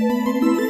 Música